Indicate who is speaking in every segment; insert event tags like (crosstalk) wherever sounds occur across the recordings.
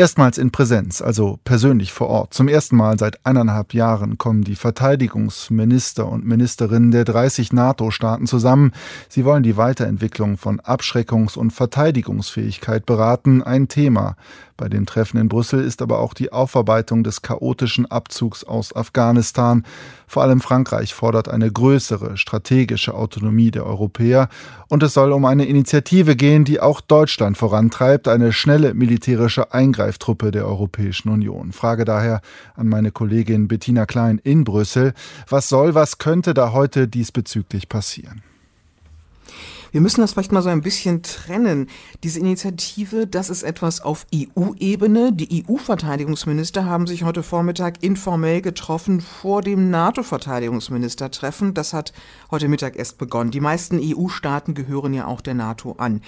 Speaker 1: Erstmals in Präsenz, also persönlich vor Ort. Zum ersten Mal seit eineinhalb Jahren kommen die Verteidigungsminister und Ministerinnen der 30 NATO-Staaten zusammen. Sie wollen die Weiterentwicklung von Abschreckungs- und Verteidigungsfähigkeit beraten, ein Thema. Bei dem Treffen in Brüssel ist aber auch die Aufarbeitung des chaotischen Abzugs aus Afghanistan. Vor allem Frankreich fordert eine größere strategische Autonomie der Europäer. Und es soll um eine Initiative gehen, die auch Deutschland vorantreibt, eine schnelle militärische Eingreiftruppe der Europäischen Union. Frage daher an meine Kollegin Bettina Klein in Brüssel. Was soll, was könnte da heute diesbezüglich passieren?
Speaker 2: Wir müssen das vielleicht mal so ein bisschen trennen. Diese Initiative, das ist etwas auf EU-Ebene. Die EU-Verteidigungsminister haben sich heute Vormittag informell getroffen vor dem NATO-Verteidigungsministertreffen. Das hat heute Mittag erst begonnen. Die meisten EU-Staaten gehören ja auch der NATO an.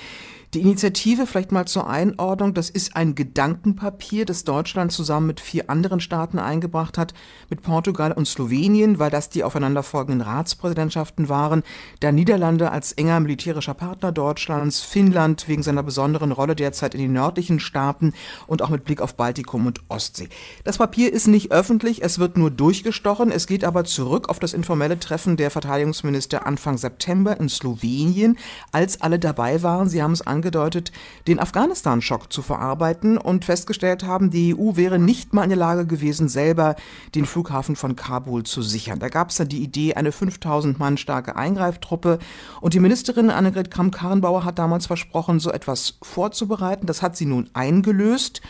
Speaker 2: Die Initiative, vielleicht mal zur Einordnung, das ist ein Gedankenpapier, das Deutschland zusammen mit vier anderen Staaten eingebracht hat, mit Portugal und Slowenien, weil das die aufeinanderfolgenden Ratspräsidentschaften waren, da Niederlande als enger militärischer Partner Deutschlands, Finnland wegen seiner besonderen Rolle derzeit in den nördlichen Staaten und auch mit Blick auf Baltikum und Ostsee. Das Papier ist nicht öffentlich, es wird nur durchgestochen, es geht aber zurück auf das informelle Treffen der Verteidigungsminister Anfang September in Slowenien, als alle dabei waren. Sie haben es angedeutet, den Afghanistan-Schock zu verarbeiten und festgestellt haben, die EU wäre nicht mal in der Lage gewesen, selber den Flughafen von Kabul zu sichern. Da gab es dann die Idee, eine 5000 Mann starke Eingreiftruppe und die Ministerin Annegret Kramp-Karrenbauer hat damals versprochen, so etwas vorzubereiten. Das hat sie nun eingelöst.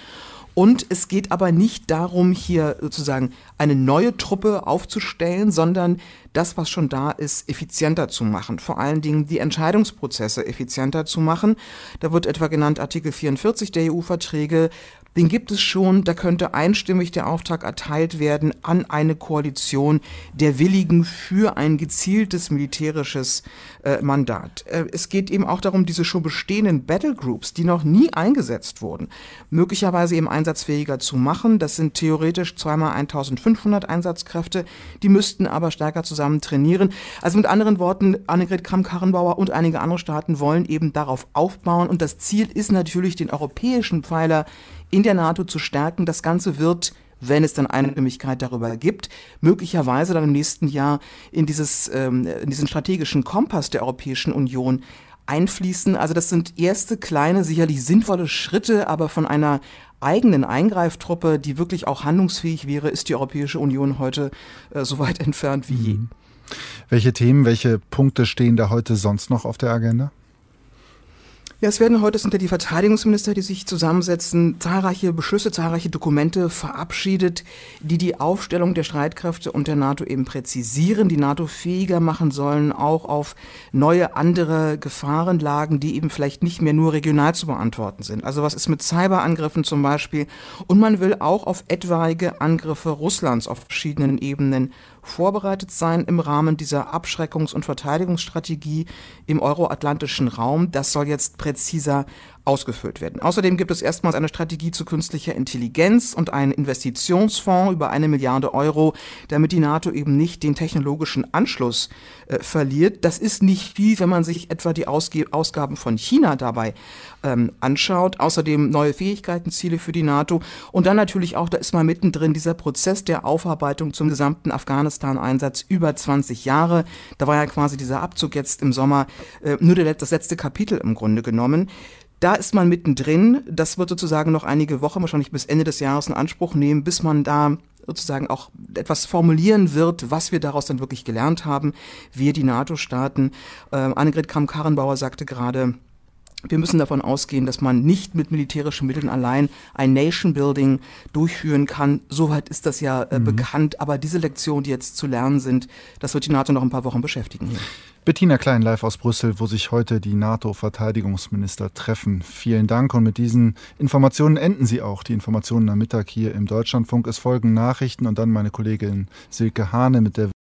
Speaker 2: Und es geht aber nicht darum, hier sozusagen eine neue Truppe aufzustellen, sondern das, was schon da ist, effizienter zu machen. Vor allen Dingen die Entscheidungsprozesse effizienter zu machen. Da wird etwa genannt Artikel 44 der EU-Verträge, den gibt es schon, da könnte einstimmig der Auftrag erteilt werden an eine Koalition der Willigen für ein gezieltes militärisches äh, Mandat. Äh, es geht eben auch darum, diese schon bestehenden Battlegroups, die noch nie eingesetzt wurden, möglicherweise eben einsatzfähiger zu machen. Das sind theoretisch zweimal 1500 Einsatzkräfte, die müssten aber stärker zusammen trainieren. Also mit anderen Worten, Annegret Kramp-Karrenbauer und einige andere Staaten wollen eben darauf aufbauen und das Ziel ist natürlich, den europäischen Pfeiler in der NATO zu stärken. Das Ganze wird wenn es dann Einstimmigkeit darüber gibt, möglicherweise dann im nächsten Jahr in, dieses, ähm, in diesen strategischen Kompass der Europäischen Union einfließen. Also das sind erste kleine, sicherlich sinnvolle Schritte, aber von einer eigenen Eingreiftruppe, die wirklich auch handlungsfähig wäre, ist die Europäische Union heute äh, so weit (laughs) entfernt wie je. Mhm.
Speaker 1: Welche Themen, welche Punkte stehen da heute sonst noch auf der Agenda?
Speaker 2: Ja, es werden heute ja die Verteidigungsminister, die sich zusammensetzen, zahlreiche Beschlüsse, zahlreiche Dokumente verabschiedet, die die Aufstellung der Streitkräfte und der NATO eben präzisieren, die NATO fähiger machen sollen, auch auf neue andere Gefahrenlagen, die eben vielleicht nicht mehr nur regional zu beantworten sind. Also was ist mit Cyberangriffen zum Beispiel? Und man will auch auf etwaige Angriffe Russlands auf verschiedenen Ebenen vorbereitet sein im Rahmen dieser Abschreckungs- und Verteidigungsstrategie im euroatlantischen Raum. Das soll jetzt präziser ausgefüllt werden. Außerdem gibt es erstmals eine Strategie zu künstlicher Intelligenz und einen Investitionsfonds über eine Milliarde Euro, damit die NATO eben nicht den technologischen Anschluss äh, verliert. Das ist nicht viel, wenn man sich etwa die Ausge Ausgaben von China dabei ähm, anschaut. Außerdem neue Fähigkeitenziele für die NATO und dann natürlich auch, da ist mal mittendrin dieser Prozess der Aufarbeitung zum gesamten Afghanistan-Einsatz über 20 Jahre. Da war ja quasi dieser Abzug jetzt im Sommer äh, nur das letzte Kapitel im Grunde genommen. Da ist man mittendrin. Das wird sozusagen noch einige Wochen, wahrscheinlich bis Ende des Jahres in Anspruch nehmen, bis man da sozusagen auch etwas formulieren wird, was wir daraus dann wirklich gelernt haben, wir die NATO-Staaten. Äh, Annegret Kramp-Karrenbauer sagte gerade, wir müssen davon ausgehen, dass man nicht mit militärischen Mitteln allein ein Nation Building durchführen kann. Soweit ist das ja äh, mhm. bekannt. Aber diese Lektionen, die jetzt zu lernen sind, das wird die NATO noch ein paar Wochen beschäftigen. Hier.
Speaker 1: Bettina Klein live aus Brüssel, wo sich heute die NATO-Verteidigungsminister treffen. Vielen Dank und mit diesen Informationen enden Sie auch. Die Informationen am Mittag hier im Deutschlandfunk. Es folgen Nachrichten und dann meine Kollegin Silke Hane mit der